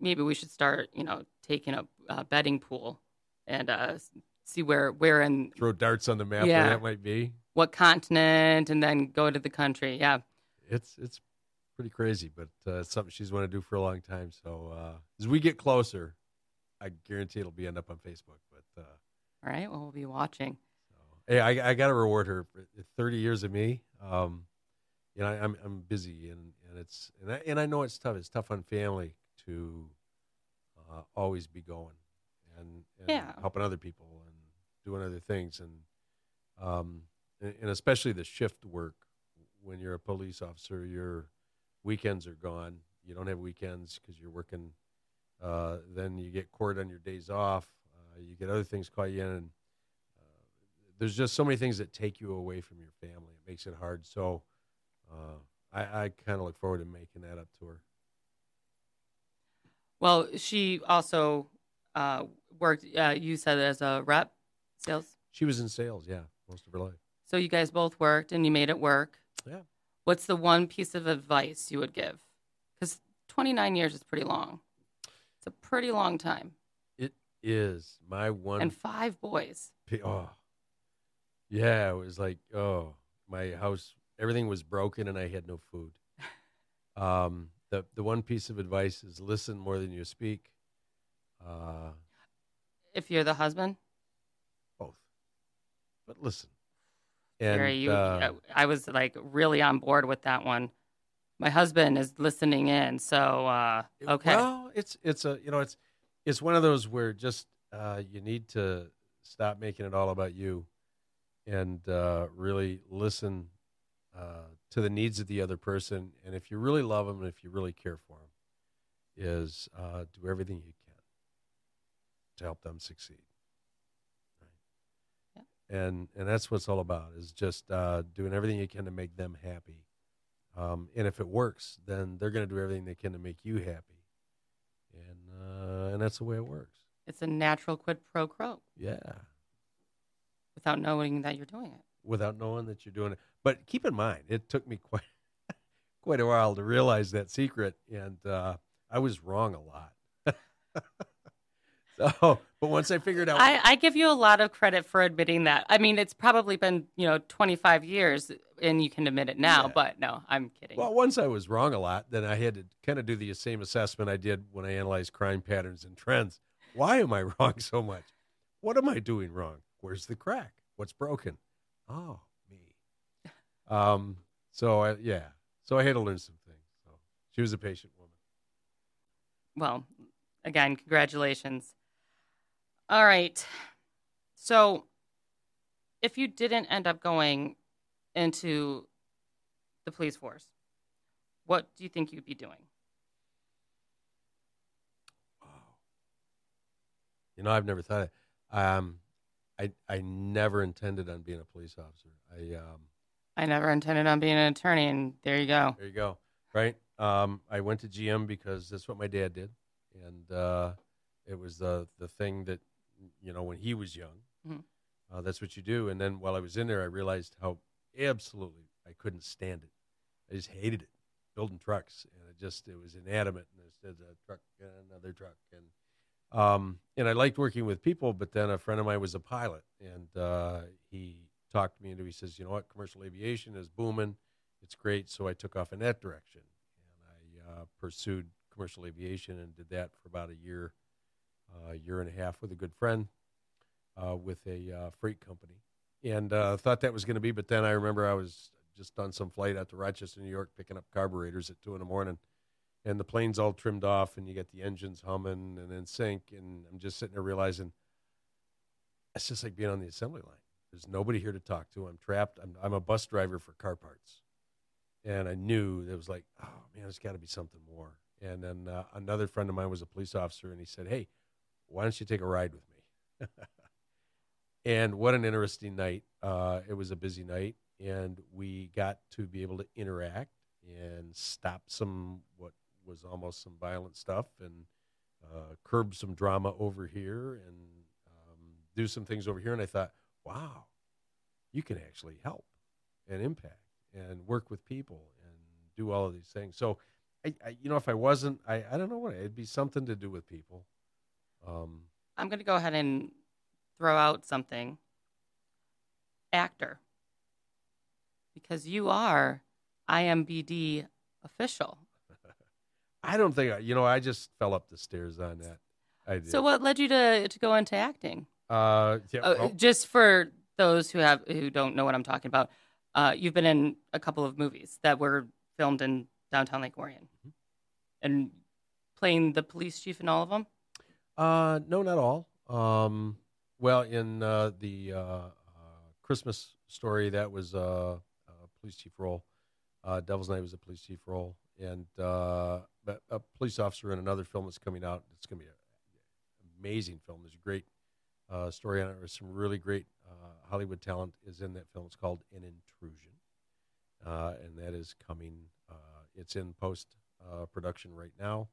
Speaker 2: maybe we should start, you know, taking a, a betting pool and uh, see where where and
Speaker 3: Throw darts on the map
Speaker 2: Yeah.
Speaker 3: where that might be.
Speaker 2: what continent, and then go to the country. Yeah.
Speaker 3: It's it's pretty crazy, but uh, it's something she's wanted to do for a long time. So uh, as we get closer, I guarantee it'll be end up on Facebook. But uh,
Speaker 2: All right. Well, we'll be watching.
Speaker 3: hey, I, I got to reward her for 30 years of me. Um, you know, I, I'm I'm busy and and it's and I, and I know it's tough. It's tough on family to uh, always be going and, and
Speaker 2: Yeah.
Speaker 3: helping other people and doing other things and um and, and especially the shift work when you're a police officer. Your weekends are gone. You don't have weekends because you're working. Uh, then you get court on your days off. Uh, you get other things call you in and there's just so many things that take you away from your family. It makes it hard. So uh, I, I kind of look forward to making that up to her.
Speaker 2: Well, she also uh, worked. Uh, you said as a rep, sales.
Speaker 3: She was in sales, yeah, most of her life.
Speaker 2: So you guys both worked, and you made it work.
Speaker 3: Yeah.
Speaker 2: What's the one piece of advice you would give? Because 29 years is pretty long. It's a pretty long time,
Speaker 3: It is my one.
Speaker 2: and five boys.
Speaker 3: oh, yeah, it was like oh, my house, everything was broken, and I had no food. Um, the the one piece of advice is listen more than you speak. Uh,
Speaker 2: If you're the husband,
Speaker 3: both, but listen. And
Speaker 2: Gary, you,
Speaker 3: uh,
Speaker 2: I was like really on board with that one. My husband is listening in, so uh, okay.
Speaker 3: Well, it's it's a you know it's it's one of those where just uh, you need to stop making it all about you, and uh, really listen uh, to the needs of the other person. And if you really love them, and if you really care for them, is uh, do everything you can to help them succeed. Right. And and that's what it's all about is just uh, doing everything you can to make them happy. Um, and if it works, then they're going to do everything they can to make you happy, and uh, and that's the way it works.
Speaker 2: It's a natural quid pro quo
Speaker 3: Yeah,
Speaker 2: without knowing that you're doing it.
Speaker 3: without knowing that you're doing it. But keep in mind, it took me quite quite a while to realize that secret, and uh, I was wrong a lot. so, but once I figured out,
Speaker 2: I, I give you a lot of credit for admitting that. I mean, it's probably been you know 25 years, and you can admit it now.
Speaker 3: Yeah.
Speaker 2: But no, I'm kidding.
Speaker 3: well, once I was wrong a lot, then I had to kind of do the same assessment I did when I analyzed crime patterns and trends. Why am I wrong so much? What am I doing wrong? Where's the crack? What's broken? Oh, me. Um. So I, yeah. So I had to learn some things. So she was a patient woman.
Speaker 2: well, again, congratulations. All right. So, if you didn't end up going into the police force, what do you think you'd be doing?
Speaker 3: Wow. You know, I've never thought. Of, um, I I never intended on being a police officer. I um.
Speaker 2: I never intended on being an attorney, and there you go.
Speaker 3: There you go. Right. Um, I went to GM because that's what my dad did, and uh, it was the the thing that you know when he was young.
Speaker 2: Mhm.
Speaker 3: Uh, that's what you do. And then while I was in there, I realized how absolutely I couldn't stand it. I just hated it, building trucks, and it just it was inanimate. And there's a truck and another truck, and um, and I liked working with people. But then a friend of mine was a pilot, and uh, he talked me into. He says, you know what, commercial aviation is booming it's great. So I took off in that direction, and I uh, pursued commercial aviation and did that for about a year, a year and a half with a good friend, uh, with a uh, freight company, and uh, thought that was going to be. But then I remember I was just on some flight out to Rochester, New York, picking up carburetors at two in the morning, and the plane's all trimmed off, and you get the engines humming and in sync, and I'm just sitting there realizing it's just like being on the assembly line. There's nobody here to talk to. I'm trapped. I'm, I'm a bus driver for car parts and I knew it was like, oh man, there's got to be something more. And then uh, another friend of mine was a police officer, and he said, "Hey, why don't you take a ride with me?" and what an interesting night! Uh, it was a busy night, and we got to be able to interact and stop some what was almost some violent stuff, and uh, curb some drama over here, and um, do some things over here. And I thought, wow, you can actually help and impact and work with people and do all of these things. So I, I you know, if I wasn't, I, I don't know what it'd be something to do with people. Um,
Speaker 2: I'm going to go ahead and throw out something. Actor. Because you are IMBD official.
Speaker 3: I don't think I, you know. I just fell up the stairs on that. I did.
Speaker 2: So what led you to to go into acting?
Speaker 3: Uh, yeah, well,
Speaker 2: just for those who have who don't know what I'm talking about, uh, you've been in a couple of movies that were filmed in downtown Lake Orion,
Speaker 3: Mhm.
Speaker 2: and playing the police chief in all of them.
Speaker 3: Uh, no, not all. Um, well, in uh, the uh, uh, Christmas story, that was uh, a police chief role. Uh, Devil's Night was a police chief role, and uh, a police officer in another film that's coming out. It's going to be an amazing film. There's a great uh, story on it. There's some really great uh, Hollywood talent is in that film. It's called An Intrusion, uh, and that is coming. Uh, it's in post uh, production right now.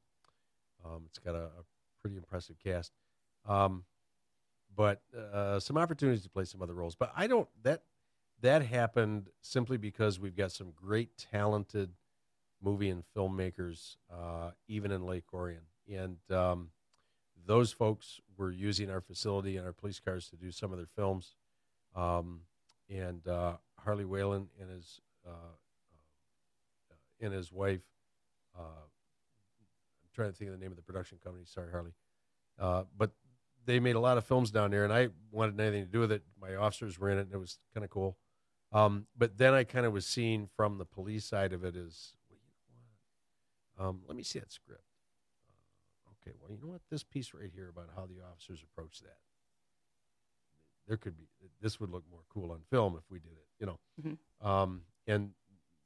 Speaker 3: Um, it's got a, a pretty impressive cast. Um, but uh, some opportunities to play some other roles. But I don't that that happened simply because we've got some great talented movie and filmmakers, uh, even in Lake Orion, and um, those folks were using our facility and our police cars to do some of their films. Um, and uh, Harley Wallen and his uh, uh, and his wife. Trying to think of the name of the production company. Sorry, Harley. Uh, but they made a lot of films down there, and I wanted anything to do with it. My officers were in it, and it was kind of cool. Um, but then I kind of was seeing from the police side of it is, well, you know what? Um, let me see that script. Uh, okay, well, you know what? This piece right here about how the officers approach that. There could be this would look more cool on film if we did it, you know.
Speaker 2: Mhm.
Speaker 3: Um, and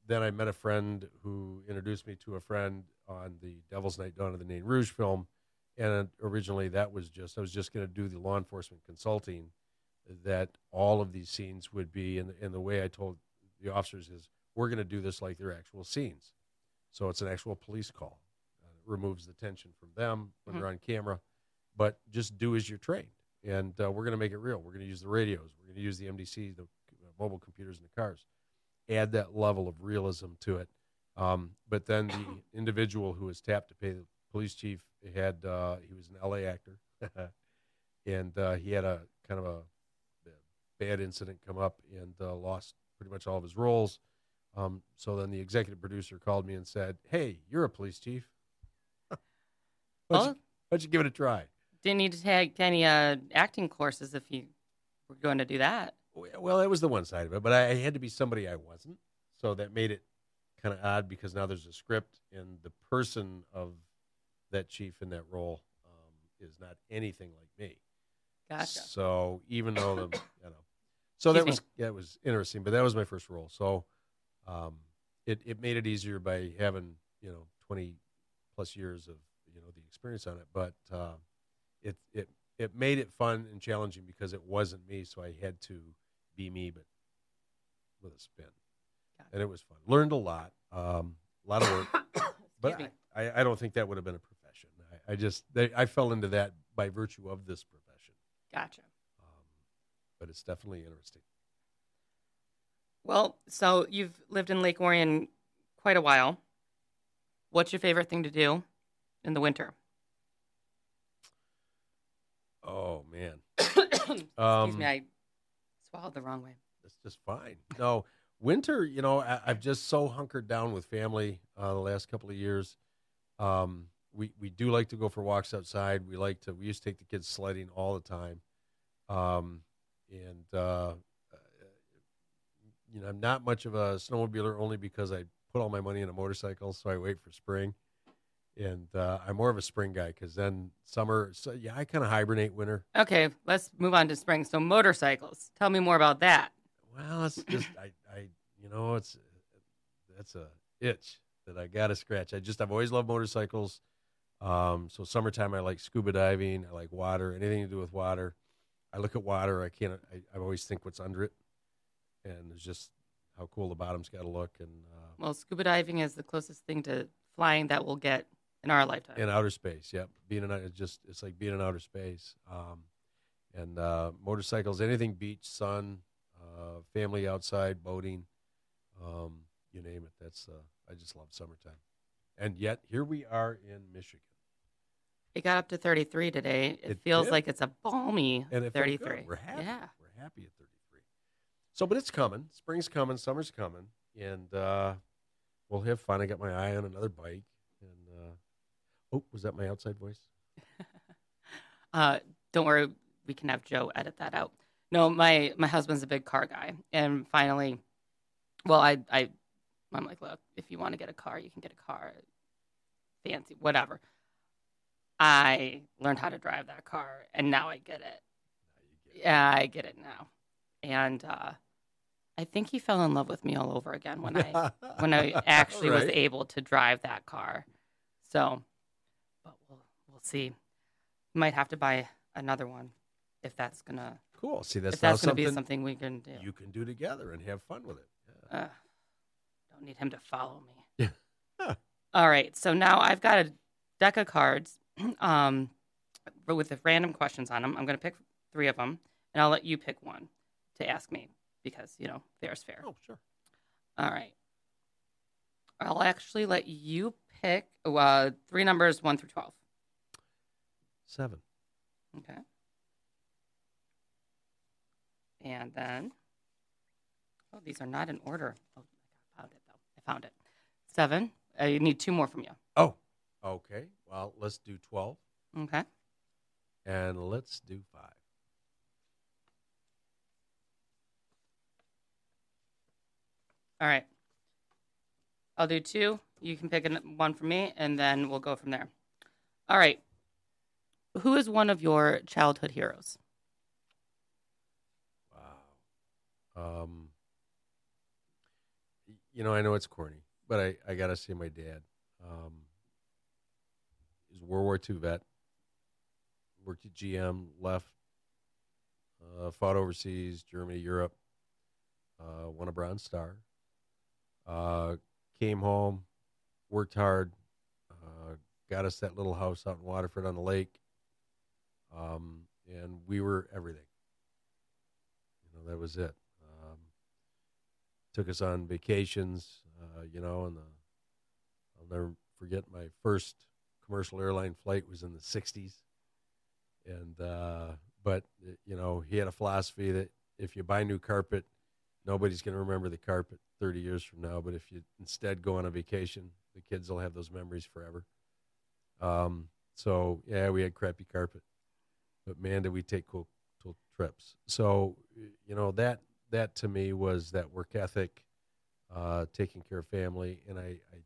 Speaker 3: then I met a friend who introduced me to a friend on the Devil's Night Dawn of the Nain Rouge film, and originally that was just I was just going to do the law enforcement consulting. That all of these scenes would be, and and the way I told the officers is, we're going to do this like they're actual scenes, so it's an actual police call. Uh, it removes the tension from them when
Speaker 2: Mhm.
Speaker 3: they're on camera, but just do as you're trained, and uh, we're going to make it real. We're going to use the radios, we're going to use the MDC, the uh, mobile computers in the cars, add that level of realism to it. Um, but then the individual who was tapped to pay the police chief had uh, he was an LA actor, and uh, he had a kind of a bad incident come up and uh, lost pretty much all of his roles. Um, so then the executive producer called me and said, "Hey, you're a police chief. why, don't you, why don't you give it a try?"
Speaker 2: didn't need to take any uh, acting courses if you were going to do that.
Speaker 3: Well, that was the one side of it, but I, I had to be somebody I wasn't, so that made it kind of odd because now there's a script and the person of that chief in that role um, is not anything like me.
Speaker 2: Gotcha.
Speaker 3: So even though the you know, so that was yeah, it was interesting, but that was my first role. So um, it it made it easier by having you know twenty plus years of you know the experience on it, but uh, it it it made it fun and challenging because it wasn't me, so I had to be me, but with a spin, And it was fun. Learned a lot, um, a lot of work, but I, I, I don't think that would have been a profession. I, I just they, I fell into that by virtue of this profession.
Speaker 2: Gotcha.
Speaker 3: Um, but it's definitely interesting.
Speaker 2: Well, so you've lived in Lake Orion quite a while. What's your favorite thing to do in the winter?
Speaker 3: Oh man,
Speaker 2: Excuse
Speaker 3: Um,
Speaker 2: me, I swallowed the wrong way.
Speaker 3: that's just fine. No, winter. You know, I, I've just so hunkered down with family uh, the last couple of years. Um, we we do like to go for walks outside. We like to. We used to take the kids sledding all the time. Um, and uh, you know, I'm not much of a snowmobiler only because I put all my money in a motorcycle, so I wait for spring. And uh, I'm more of a spring guy because then summer. So yeah, I kind of hibernate winter.
Speaker 2: Okay, let's move on to spring. So motorcycles. Tell me more about that.
Speaker 3: Well, it's just I, you know, it's that's a itch that I got to scratch. I just I've always loved motorcycles. Um, so summertime I like scuba diving. I like water. Anything to do with water. I look at water. I can't. I, I always think what's under it, and it's just how cool the bottom's got to look. And uh,
Speaker 2: Well, scuba diving is the closest thing to flying that we'll get in our lifetime.
Speaker 3: in outer space, yep. Being in it's just it's like being in outer space. Um, and uh, motorcycles, anything beach, sun, uh, family outside, boating, um, you name it. That's uh, I just love summertime. And yet here we are in Michigan.
Speaker 2: It got up to 33 today. It,
Speaker 3: It
Speaker 2: feels
Speaker 3: did.
Speaker 2: like it's a balmy
Speaker 3: And it felt good.
Speaker 2: 33.
Speaker 3: We're happy.
Speaker 2: Yeah.
Speaker 3: We're happy at 33. So, but it's coming. Spring's coming. Summer's coming. And uh, we'll have fun. I got my eye on another bike. And uh, oh, was that my outside voice?
Speaker 2: Uh, don't worry, we can have Joe edit that out. No, my my husband's a big car guy, and finally, well, I I I'm like, look, if you want to get a car, you can get a car, fancy, whatever. I learned how to drive that car, and now I get it.
Speaker 3: Get it.
Speaker 2: Yeah, I get it now, and uh, I think he fell in love with me all over again when I when I actually was able to drive that car. So, but we'll we'll see. Might have to buy another one if that's gonna
Speaker 3: Cool. See, that's
Speaker 2: if that's gonna be something we can do.
Speaker 3: you can do together and have fun with it. Yeah.
Speaker 2: Uh, don't need him to follow me.
Speaker 3: Yeah.
Speaker 2: All right, so now I've got a deck of cards, um, with the random questions on them. I'm gonna pick three of them, and I'll let you pick one to ask me because you know fair is fair.
Speaker 3: Oh, sure.
Speaker 2: All right. I'll actually let you pick uh, three numbers, one through 12.
Speaker 3: Seven.
Speaker 2: Okay. And then, oh, these are not in order. Oh, I found it, though. I found it. Seven. You need two more from you.
Speaker 3: Oh, okay. Well, let's do 12
Speaker 2: Okay.
Speaker 3: and let's do five.
Speaker 2: All right. I'll do two. You can pick one for me, and then we'll go from there. All right. Who is one of your childhood heroes?
Speaker 3: Wow. Um, you know, I know it's corny, but I, I got to say my dad. Um, a World War II vet, worked at GM, left, uh, fought overseas, Germany, Europe, uh, won a Bronze Star, uh, came home, worked hard, uh, got us that little house out in Waterford on the lake, um, and we were everything. You know, that was it. Took us on vacations, uh, you know, and the, I'll never forget my first commercial airline flight was in the 60s. And, uh, but, uh, you know, he had a philosophy that if you buy new carpet, nobody's going to remember the carpet 30 years from now. But if you instead go on a vacation, the kids will have those memories forever. Um, so, yeah, we had crappy carpet but man, did we take cool, cool trips. So, you know that that to me was that work ethic, uh, taking care of family, and I, I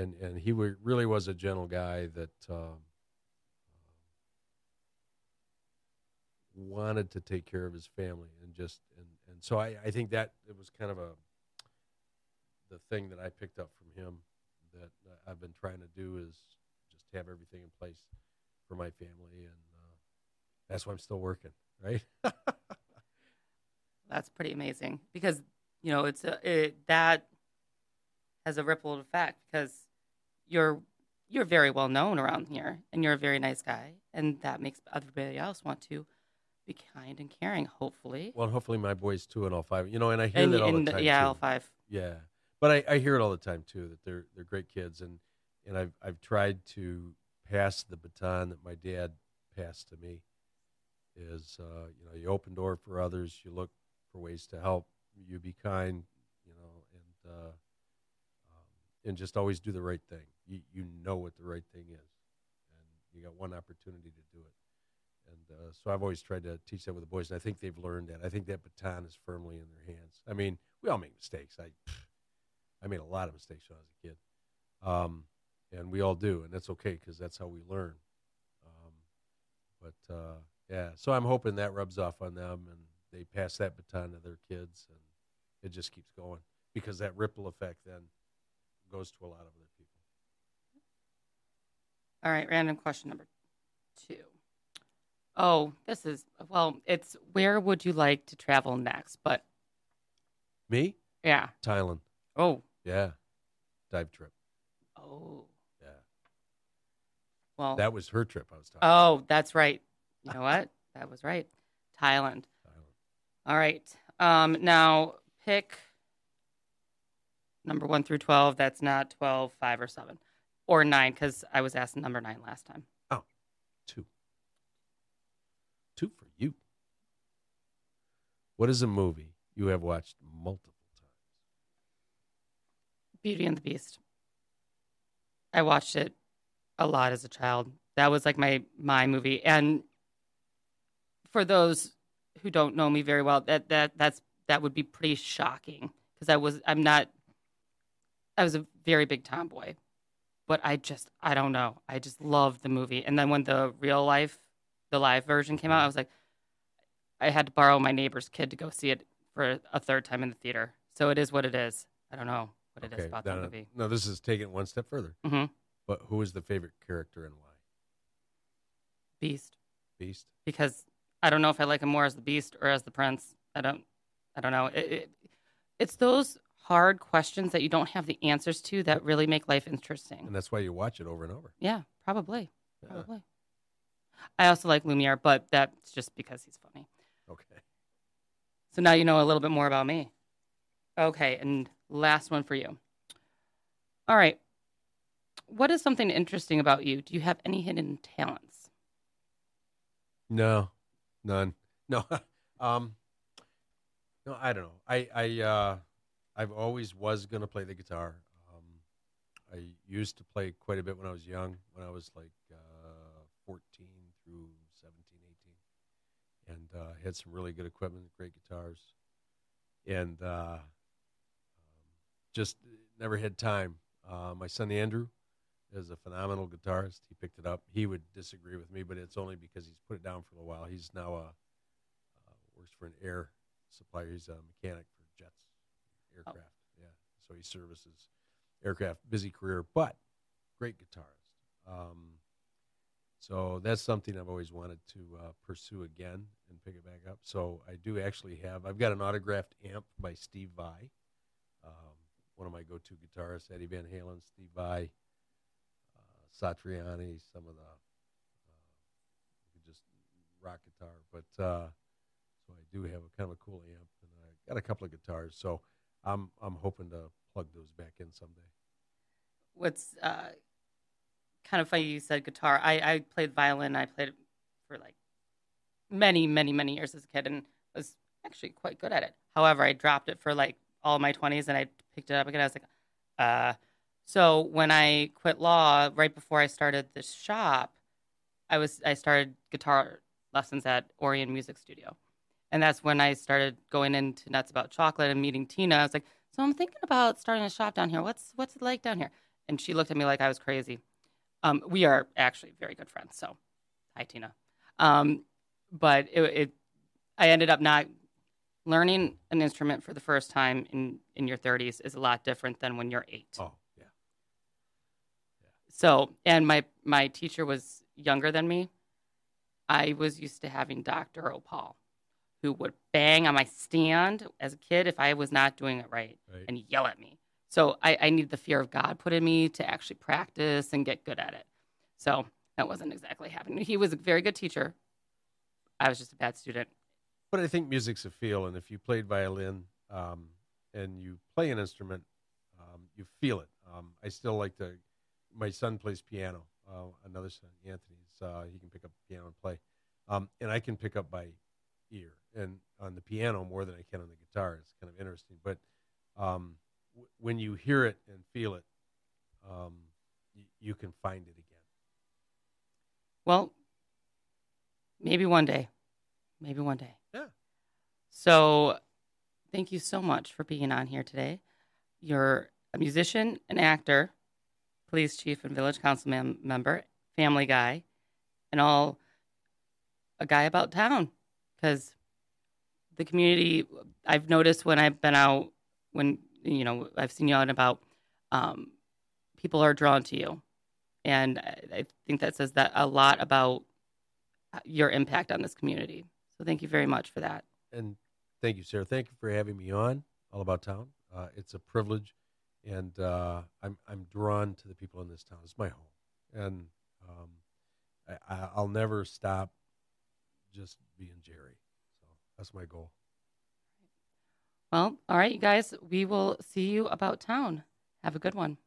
Speaker 3: and and he really was a gentle guy that um, wanted to take care of his family and just and and so I, I think that it was kind of a the thing that I picked up from him that I've been trying to do is just have everything in place for my family. And uh, that's why I'm still working right
Speaker 2: That's pretty amazing because you know it's a it, that has a ripple effect because you're you're very well known around here and you're a very nice guy and that makes everybody else want to be kind and caring. Hopefully,
Speaker 3: well hopefully my boys too and all five you know and I hear
Speaker 2: and,
Speaker 3: that all the time
Speaker 2: yeah,
Speaker 3: too.
Speaker 2: all five.
Speaker 3: Yeah, but I, I hear it all the time too that they're they're great kids and and I've I've tried to pass the baton that my dad passed to me. Is uh, you know you open door for others, you look for ways to help, you be kind, you know, and uh, um, and just always do the right thing. You you know what the right thing is, and you got one opportunity to do it. And uh, so I've always tried to teach that with the boys, and I think they've learned that. I think that baton is firmly in their hands. I mean, we all make mistakes. I, I made a lot of mistakes when I was a kid, um, and we all do, and that's okay because that's how we learn. Um, but uh, yeah, so I'm hoping that rubs off on them, and they pass that baton to their kids, and it just keeps going because that ripple effect then goes to a lot of other people.
Speaker 2: All right, random question number two. Oh, this is well, it's where would you like to travel next? But
Speaker 3: Me,
Speaker 2: yeah.
Speaker 3: Thailand,
Speaker 2: Oh,
Speaker 3: yeah, dive trip,
Speaker 2: oh.
Speaker 3: yeah.
Speaker 2: Well,
Speaker 3: That was her trip. I was talking.
Speaker 2: Oh, that's right. You know what? That was right. Thailand. All right. Um, now pick number one through 12. That's not 12, 5, or 7. or nine because I was asked number nine last time.
Speaker 3: Two. Two for you. What is a movie you have watched multiple times?
Speaker 2: Beauty and the Beast. I watched it a lot as a child. That was like my my movie. And for those who don't know me very well, that that that's that would be pretty shocking because I was I'm not I was a very big tomboy. But I just I don't know. I just loved the movie. And then when the real life the live version came out, I was like I had to borrow my neighbor's kid to go see it for a third time in the theater. So it is what it is. I don't know what it is about that movie.
Speaker 3: No, this is taking it one step further.
Speaker 2: hmm
Speaker 3: But who is the favorite character and why?
Speaker 2: Beast.
Speaker 3: Beast.
Speaker 2: because I don't know if I like him more as the Beast or as the Prince. I don't, I don't know. It, it, it's those hard questions that you don't have the answers to that really make life interesting.
Speaker 3: And that's why you watch it over and over.
Speaker 2: Yeah, probably,
Speaker 3: Yeah.
Speaker 2: probably. I also like Lumiere, but that's just because he's funny.
Speaker 3: Okay.
Speaker 2: So now you know a little bit more about me. Okay, and last one for you. All right. What is something interesting about you? Do you have any hidden talents?
Speaker 3: No, none. No, um, no, I don't know. I, I, uh, I've always was going to play the guitar. Um, I used to play quite a bit when I was young, when I was like uh, 14 through 17, 18, and uh, had some really good equipment, great guitars, and uh, um, just never had time. Uh, my son Andrew is a phenomenal guitarist. He picked it up. He would disagree with me, but it's only because he's put it down for a while. He's now a uh, works for an air supplier. He's a mechanic for jets, aircraft. Yeah, so he services aircraft. Busy career, but great guitarist. Um, so that's something I've always wanted to uh, pursue again and pick it back up. So I do actually have. I've got an autographed amp by Steve Vai, um, one of my go-to guitarists. Eddie Van Halen, Steve Vai uh, Satriani, some of the uh, just rock guitar. But uh, so I do have a kind of a cool amp, and I got a couple of guitars. So I'm I'm hoping to plug those back in someday.
Speaker 2: what's uh, kind of funny you said guitar. I, I played violin. I played for like many, many, many years as a kid and was actually quite good at it. However, I dropped it for like all my 20s and I picked it up again. I was like, uh, so when I quit law, right before I started the shop, I was I started guitar lessons at Orion Music Studio. And that's when I started going into Nuts About Chocolate and meeting Tina. I was like, so I'm thinking about starting a shop down here. What's what's it like down here? And she looked at me like I was crazy. Um, we are actually very good friends. So, hi Tina. Um, but it, it, I ended up not learning an instrument for the first time in in your 30s is a lot different than when you're eight.
Speaker 3: Oh
Speaker 2: So, and my my teacher was younger than me. I was used to having Dr. Opal, who would bang on my stand as a kid if I was not doing it right
Speaker 3: right.
Speaker 2: and yell at me. So I, I need the fear of God put in me to actually practice and get good at it. So that wasn't exactly happening. He was a very good teacher. I was just a bad student.
Speaker 3: But I think music's a feel, and if you played violin um, and you play an instrument, um, you feel it. Um, I still like to. My son plays piano. Uh, another son, Anthony's, uh, he can pick up piano and play, um, and I can pick up by ear and on the piano more than I can on the guitar. It's kind of interesting, but um, w- when you hear it and feel it, um, y- you can find it again.
Speaker 2: Well, maybe one day. Maybe one day.
Speaker 3: Yeah.
Speaker 2: So thank you so much for being on here today. You're a musician, an actor, police chief, and village council mem- member, family guy, and all a guy about town. Because the community, I've noticed when I've been out, when, you know, I've seen you out and about, um, people are drawn to you. And I, I think that says that a lot about your impact on this community. So thank you very much for that.
Speaker 3: and thank you, Sarah. Thank you for having me on All About Town. Uh, it's a privilege, and uh, I'm I'm drawn to the people in this town. It's my home, and um, I, I'll never stop just being Jerry. So that's my goal.
Speaker 2: Well, all right, you guys, we will see you about town. Have a good one.